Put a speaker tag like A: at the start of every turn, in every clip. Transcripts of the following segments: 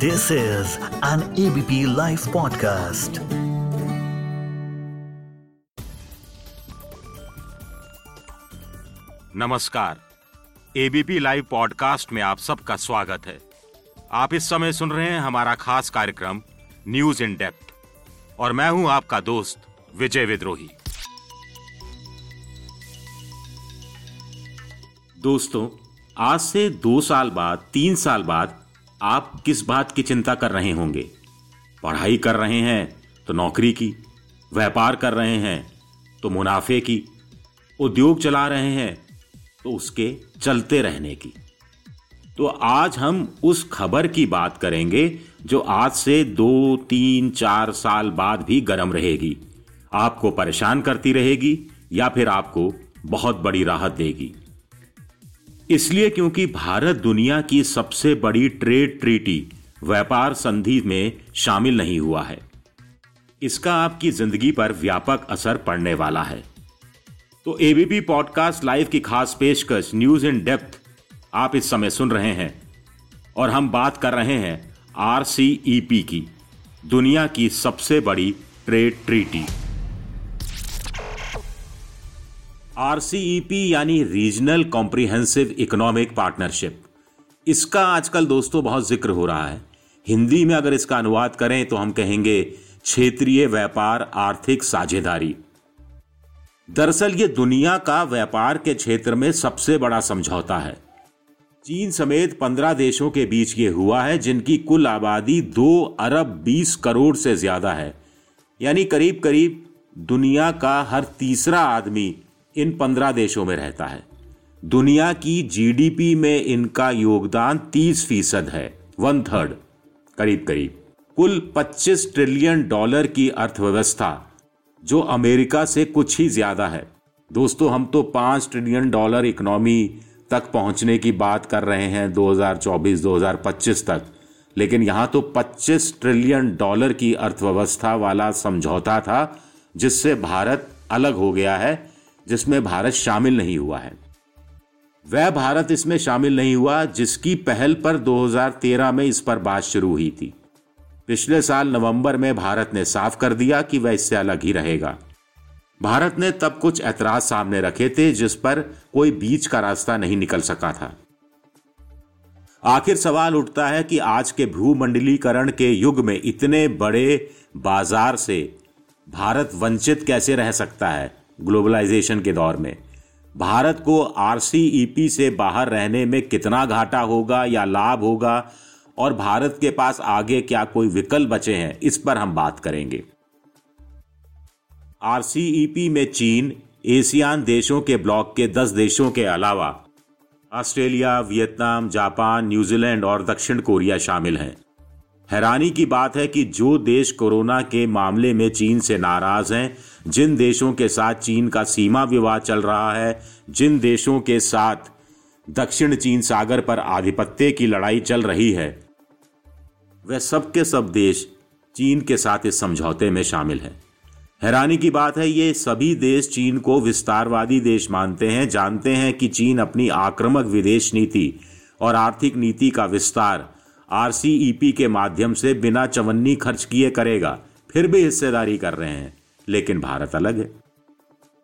A: This is an ABP Life podcast.
B: नमस्कार। ABP live podcast में आप सबका स्वागत है। आप इस समय सुन रहे हैं हमारा खास कार्यक्रम न्यूज़ इन डेप्थ और मैं हूँ आपका दोस्त विजय विद्रोही। दोस्तों आज से दो साल बाद तीन साल बाद आप किस बात की चिंता कर रहे होंगे? पढ़ाई कर रहे हैं तो नौकरी की, व्यापार कर रहे हैं तो मुनाफे की, उद्योग चला रहे हैं तो उसके चलते रहने की। तो आज हम उस खबर की बात करेंगे जो आज से दो, तीन, चार साल बाद भी गर्म रहेगी। आपको परेशान करती रहेगी या फिर आपको बहुत बड़ी राहत देगी। इसलिए क्योंकि भारत दुनिया की सबसे बड़ी ट्रेड ट्रीटी व्यापार संधि में शामिल नहीं हुआ है। इसका आपकी ज़िंदगी पर व्यापक असर पड़ने वाला है। तो एबीपी पॉडकास्ट लाइव की खास पेशकश न्यूज़ इन डेप्थ आप इस समय सुन रहे हैं। और हम बात कर रहे हैं आरसीईपी की, दुनिया की सबसे बड़ी ट्रेड ट्रीटी आरसीईपी यानी रीजनल कॉम्प्रिहेंसिव इकोनॉमिक पार्टनरशिप। इसका आजकल दोस्तों बहुत ज़िक्र हो रहा है। हिंदी में अगर इसका अनुवाद करें तो हम कहेंगे क्षेत्रीय व्यापार आर्थिक साझेदारी। दरअसल ये दुनिया का व्यापार के क्षेत्र में सबसे बड़ा समझौता है। चीन समेत पंद्रह देशों के बीच ये हुआ है, जिनकी कुल आबादी दो अरब बीस करोड़ से ज़्यादा है। यानी करीब करीब दुनिया का हर तीसरा आदमी इन पंद्रह देशों में रहता है। दुनिया की जीडीपी में इनका योगदान तीस फ़ीसद है वन थर्ड करीब करीब। कुल 25 ट्रिलियन डॉलर की अर्थव्यवस्था, जो अमेरिका से कुछ ही ज़्यादा है। दोस्तों, हम तो पाँच ट्रिलियन डॉलर इकोनॉमी तक पहुँचने की बात कर रहे हैं 2024-2025 तक। लेकिन यहाँ तो 25 ट्रिलियन डॉलर की अर्थव्यवस्था वाला समझौता था, जिससे भारत अलग हो गया है। जिसमें भारत शामिल नहीं हुआ है। वह भारत इसमें शामिल नहीं हुआ जिसकी पहल पर 2013 में इस पर बात शुरू हुई थी। पिछले साल नवंबर में भारत ने साफ़ कर दिया कि वह इससे अलग ही रहेगा। भारत ने तब कुछ ऐतराज सामने रखे थे जिस पर कोई बीच का रास्ता नहीं निकल सका था। आखिर सवाल उठता है कि आज के भूमंडलीकरण के युग में इतने बड़े बाज़ार से भारत वंचित कैसे रह सकता है? ग्लोबलाइजेशन के दौर में। भारत को आरसीईपी से बाहर रहने में कितना घाटा होगा या लाभ होगा और भारत के पास आगे क्या कोई विकल्प बचे हैं, इस पर हम बात करेंगे। आरसीईपी में चीन एशियान देशों के ब्लॉक के दस देशों के अलावा, ऑस्ट्रेलिया, वियतनाम, जापान, न्यूजीलैंड और दक्षिण कोरिया शामिल हैं। हैरानी की बात है कि जो देश कोरोना के मामले में चीन से नाराज़ हैं, जिन देशों के साथ चीन का सीमा विवाद चल रहा है, जिन देशों के साथ दक्षिण चीन सागर पर आधिपत्य की लड़ाई चल रही है वह सब के सब देश चीन के साथ इस समझौते में शामिल है। हैरानी की बात है, ये सभी देश चीन को विस्तारवादी देश मानते हैं, जानते हैं कि चीन अपनी आक्रामक विदेश नीति और आर्थिक नीति का विस्तार आरसीईपी के माध्यम से बिना चवन्नी खर्च किए करेगा, फिर भी हिस्सेदारी कर रहे हैं, लेकिन भारत अलग है।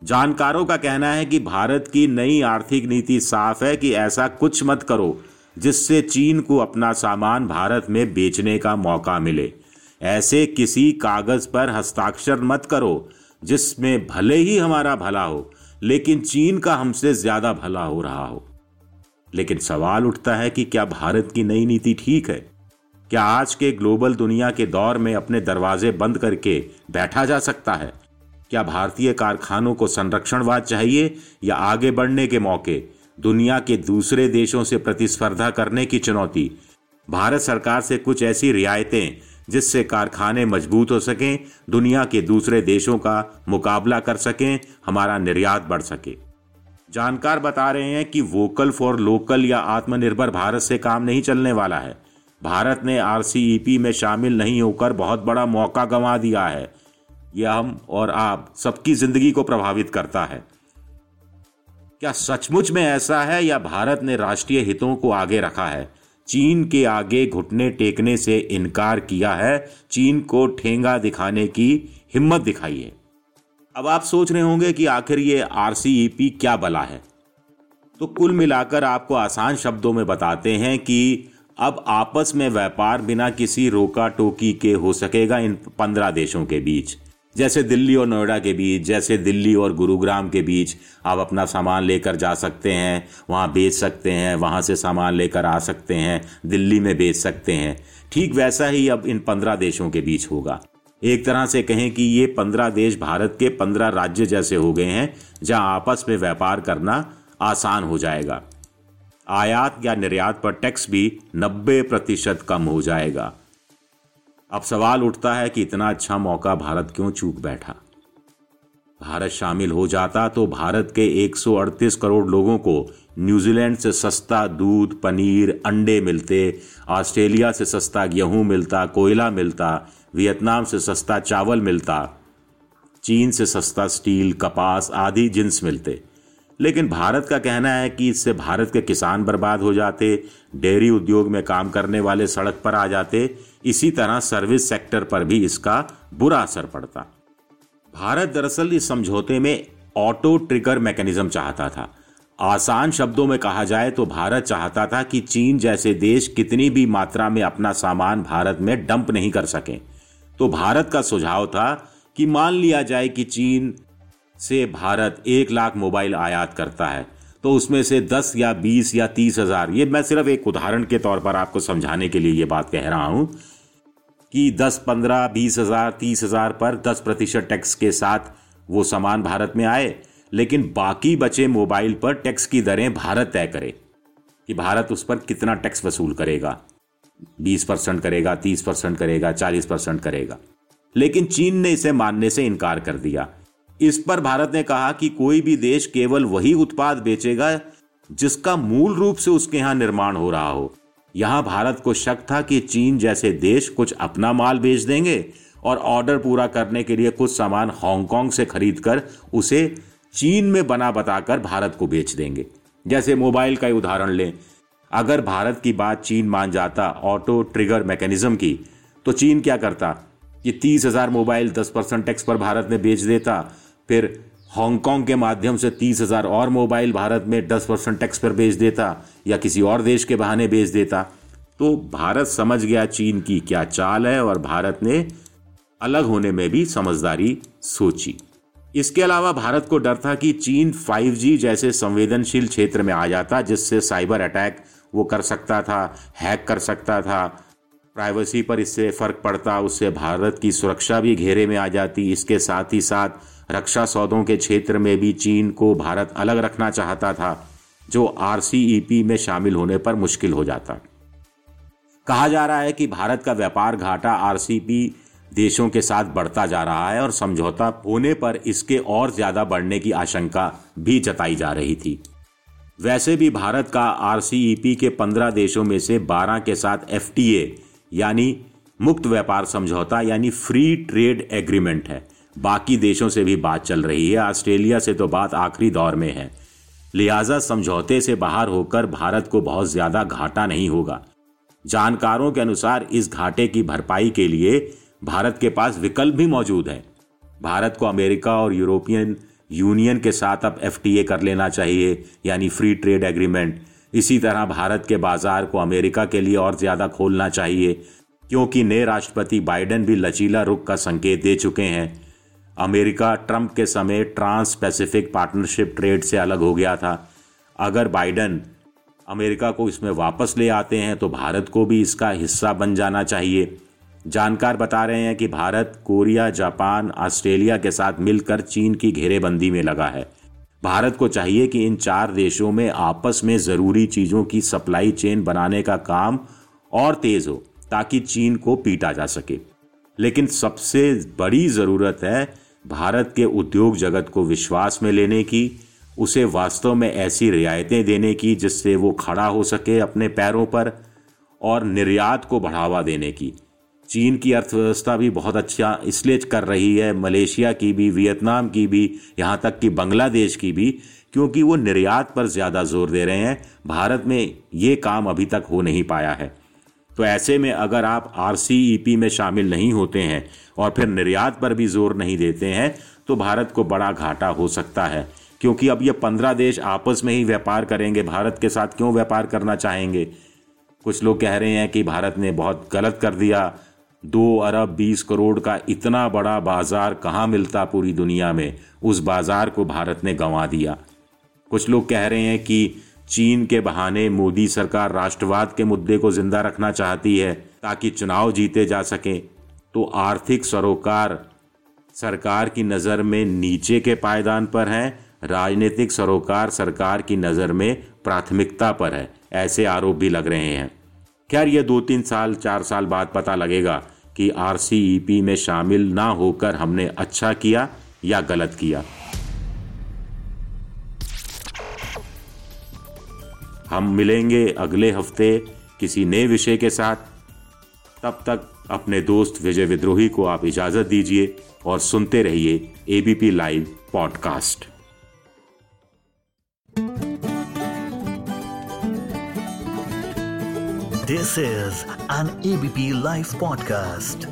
B: जानकारों का कहना है कि भारत की नई आर्थिक नीति साफ़ है कि ऐसा कुछ मत करो, जिससे चीन को अपना सामान भारत में बेचने का मौका मिले। ऐसे किसी कागज़ पर हस्ताक्षर मत करो, जिसमें भले ही हमारा भला हो, लेकिन चीन का हमसे ज़्यादा भला हो रहा हो। लेकिन सवाल उठता है कि क्या भारत की नई नीति ठीक है? क्या आज के ग्लोबल दुनिया के दौर में अपने दरवाजे बंद करके बैठा जा सकता है? क्या भारतीय कारखानों को संरक्षणवाद चाहिए या आगे बढ़ने के मौके, दुनिया के दूसरे देशों से प्रतिस्पर्धा करने की चुनौती? भारत सरकार से कुछ ऐसी रियायतें जिससे कारखाने मज़बूत हो सकें, दुनिया के दूसरे देशों का मुकाबला कर सकें, हमारा निर्यात बढ़ सके। जानकार बता रहे हैं कि वोकल फॉर लोकल या आत्मनिर्भर भारत से काम नहीं चलने वाला है। भारत ने आरसीईपी में शामिल नहीं होकर बहुत बड़ा मौका गंवा दिया है। यह हम और आप सबकी ज़िंदगी को प्रभावित करता है। क्या सचमुच में ऐसा है या भारत ने राष्ट्रीय हितों को आगे रखा है? चीन के आगे घुटने टेकने से इनकार किया है। चीन को ठेंगा दिखाने की हिम्मत दिखाई है। अब आप सोच रहे होंगे कि आखिर ये आरसीईपी क्या बला है? तो कुल मिलाकर आपको आसान शब्दों में बताते हैं कि अब आपस में व्यापार बिना किसी रोका टोकी के हो सकेगा इन पंद्रह देशों के बीच। जैसे दिल्ली और नोएडा के बीच, जैसे दिल्ली और गुरुग्राम के बीच आप अपना सामान लेकर जा सकते हैं, वहाँ बेच सकते हैं, वहाँ से सामान लेकर आ सकते हैं, दिल्ली में बेच सकते हैं। ठीक वैसा ही अब इन पंद्रह देशों के बीच होगा। एक तरह से कहें कि ये पंद्रह देश भारत के पंद्रह राज्य जैसे हो गए हैं, जहाँ आपस में व्यापार करना आसान हो जाएगा। आयात या निर्यात पर टैक्स भी 90 प्रतिशत कम हो जाएगा। अब सवाल उठता है कि इतना अच्छा मौका भारत क्यों चूक बैठा? भारत शामिल हो जाता तो भारत के 138 करोड़ लोगों को न्यूजीलैंड से सस्ता दूध, पनीर, अंडे मिलते, ऑस्ट्रेलिया से सस्ता गेहूँ मिलता, कोयला मिलता, वियतनाम से सस्ता चावल मिलता, चीन से सस्ता स्टील, कपास आदि जिन्स मिलते। लेकिन भारत का कहना है कि इससे भारत के किसान बर्बाद हो जाते, डेयरी उद्योग में काम करने वाले सड़क पर आ जाते, इसी तरह सर्विस सेक्टर पर भी इसका बुरा असर पड़ता। भारत दरअसल इस समझौते में ऑटो ट्रिगर मैकेनिज्म चाहता था। आसान शब्दों में कहा जाए तो भारत चाहता था कि चीन जैसे देश कितनी भी मात्रा में अपना सामान भारत में डंप नहीं कर सके। तो भारत का सुझाव था कि मान लिया जाए कि चीन से भारत एक लाख मोबाइल आयात करता है तो उसमें से दस या बीस या तीस हज़ार, ये मैं सिर्फ़ एक उदाहरण के तौर पर आपको समझाने के लिए ये बात कह रहा हूँ कि दस, पंद्रह, बीस हज़ार, तीस हज़ार पर दस प्रतिशत टैक्स के साथ वो सामान भारत में आए, लेकिन बाकी बचे मोबाइल पर टैक्स की दरें भारत तय करे कि भारत उस पर कितना टैक्स वसूल करेगा। बीस परसेंट करेगा, तीस परसेंट करेगा, चालीस परसेंट करेगा। लेकिन चीन ने इसे मानने से इनकार कर दिया। इस पर भारत ने कहा कि कोई भी देश केवल वही उत्पाद बेचेगा जिसका मूल रूप से उसके यहाँ निर्माण हो रहा हो। यहाँ भारत को शक था कि चीन जैसे देश कुछ अपना माल बेच देंगे और ऑर्डर पूरा करने के लिए कुछ सामान हांगकांग से खरीदकर उसे चीन में बना बताकर भारत को बेच देंगे। जैसे मोबाइल का उदाहरण लें। अगर भारत की बात चीन मान जाता ऑटो ट्रिगर मैकेनिज्म की तो चीन क्या करता कि तीस हज़ार मोबाइल दस परसेंट टैक्स पर भारत में बेच देता, फिर हांगकांग के माध्यम से तीस हज़ार और मोबाइल भारत में दस परसेंट टैक्स पर बेच देता या किसी और देश के बहाने बेच देता। तो भारत समझ गया चीन की क्या चाल है और भारत ने अलग होने में भी समझदारी सोची। इसके अलावा भारत को डर था कि चीन 5G जैसे संवेदनशील क्षेत्र में आ जाता, जिससे साइबर अटैक वो कर सकता था, हैक कर सकता था। प्राइवेसी पर इससे फ़र्क पड़ता, उससे भारत की सुरक्षा भी घेरे में आ जाती। इसके साथ ही साथ रक्षा सौदों के क्षेत्र में भी चीन को भारत अलग रखना चाहता था, जो आरसीईपी में शामिल होने पर मुश्किल हो जाता। कहा जा रहा है कि भारत का व्यापार घाटा आरसीपी देशों के साथ बढ़ता जा रहा है और समझौता होने पर इसके और ज़्यादा बढ़ने की आशंका भी जताई जा रही थी। वैसे भी भारत का आरसीईपी के पंद्रह देशों में से बारह के साथ एफटीए यानी मुक्त व्यापार समझौता, यानी फ्री ट्रेड एग्रीमेंट है। बाकी देशों से भी बात चल रही है। ऑस्ट्रेलिया से तो बात आखिरी दौर में है। लिहाजा समझौते से बाहर होकर भारत को बहुत ज़्यादा घाटा नहीं होगा। जानकारों के अनुसार इस घाटे की भरपाई के लिए भारत के पास विकल्प भी मौजूद है। भारत को अमेरिका और यूरोपियन यूनियन के साथ अब एफटीए कर लेना चाहिए, यानी फ्री ट्रेड एग्रीमेंट। इसी तरह भारत के बाज़ार को अमेरिका के लिए और ज़्यादा खोलना चाहिए, क्योंकि नए राष्ट्रपति बाइडेन भी लचीला रुख का संकेत दे चुके हैं। अमेरिका ट्रंप के समय ट्रांस पैसिफिक पार्टनरशिप ट्रेड से अलग हो गया था। अगर बाइडन अमेरिका को इसमें वापस ले आते हैं तो भारत को भी इसका हिस्सा बन जाना चाहिए। जानकार बता रहे हैं कि भारत, कोरिया, जापान, ऑस्ट्रेलिया के साथ मिलकर चीन की घेरेबंदी में लगा है। भारत को चाहिए कि इन चार देशों में आपस में ज़रूरी चीज़ों की सप्लाई चेन बनाने का काम और तेज हो, ताकि चीन को पीटा जा सके। लेकिन सबसे बड़ी ज़रूरत है भारत के उद्योग जगत को विश्वास में लेने की, उसे वास्तव में ऐसी रियायतें देने की जिससे वो खड़ा हो सके अपने पैरों पर और निर्यात को बढ़ावा देने की। चीन की अर्थव्यवस्था भी बहुत अच्छा इसलिए कर रही है, मलेशिया की भी, वियतनाम की भी, यहाँ तक कि बांग्लादेश की भी, क्योंकि वो निर्यात पर ज़्यादा ज़ोर दे रहे हैं। भारत में ये काम अभी तक हो नहीं पाया है। तो ऐसे में अगर आप RCEP में शामिल नहीं होते हैं और फिर निर्यात पर भी ज़ोर नहीं देते हैं तो भारत को बड़ा घाटा हो सकता है। क्योंकि अब ये पंद्रह देश आपस में ही व्यापार करेंगे, भारत के साथ क्यों व्यापार करना चाहेंगे? कुछ लोग कह रहे हैं कि भारत ने बहुत गलत कर दिया। दो अरब बीस करोड़ का इतना बड़ा बाज़ार कहाँ मिलता पूरी दुनिया में? उस बाज़ार को भारत ने गंवा दिया। कुछ लोग कह रहे हैं कि चीन के बहाने मोदी सरकार राष्ट्रवाद के मुद्दे को ज़िंदा रखना चाहती है ताकि चुनाव जीते जा सकें। तो आर्थिक सरोकार सरकार की नज़र में नीचे के पायदान पर हैं, राजनीतिक सरोकार सरकार की नज़र में प्राथमिकता पर है, ऐसे आरोप भी लग रहे हैं। खैर, ये दो तीन साल, चार साल बाद पता लगेगा कि आरसीईपी में शामिल ना होकर हमने अच्छा किया या गलत किया। हम मिलेंगे अगले हफ़्ते किसी नए विषय के साथ। तब तक अपने दोस्त विजय विद्रोही को आप इजाज़त दीजिए और सुनते रहिए ABP live podcast
A: this is an ABP live podcast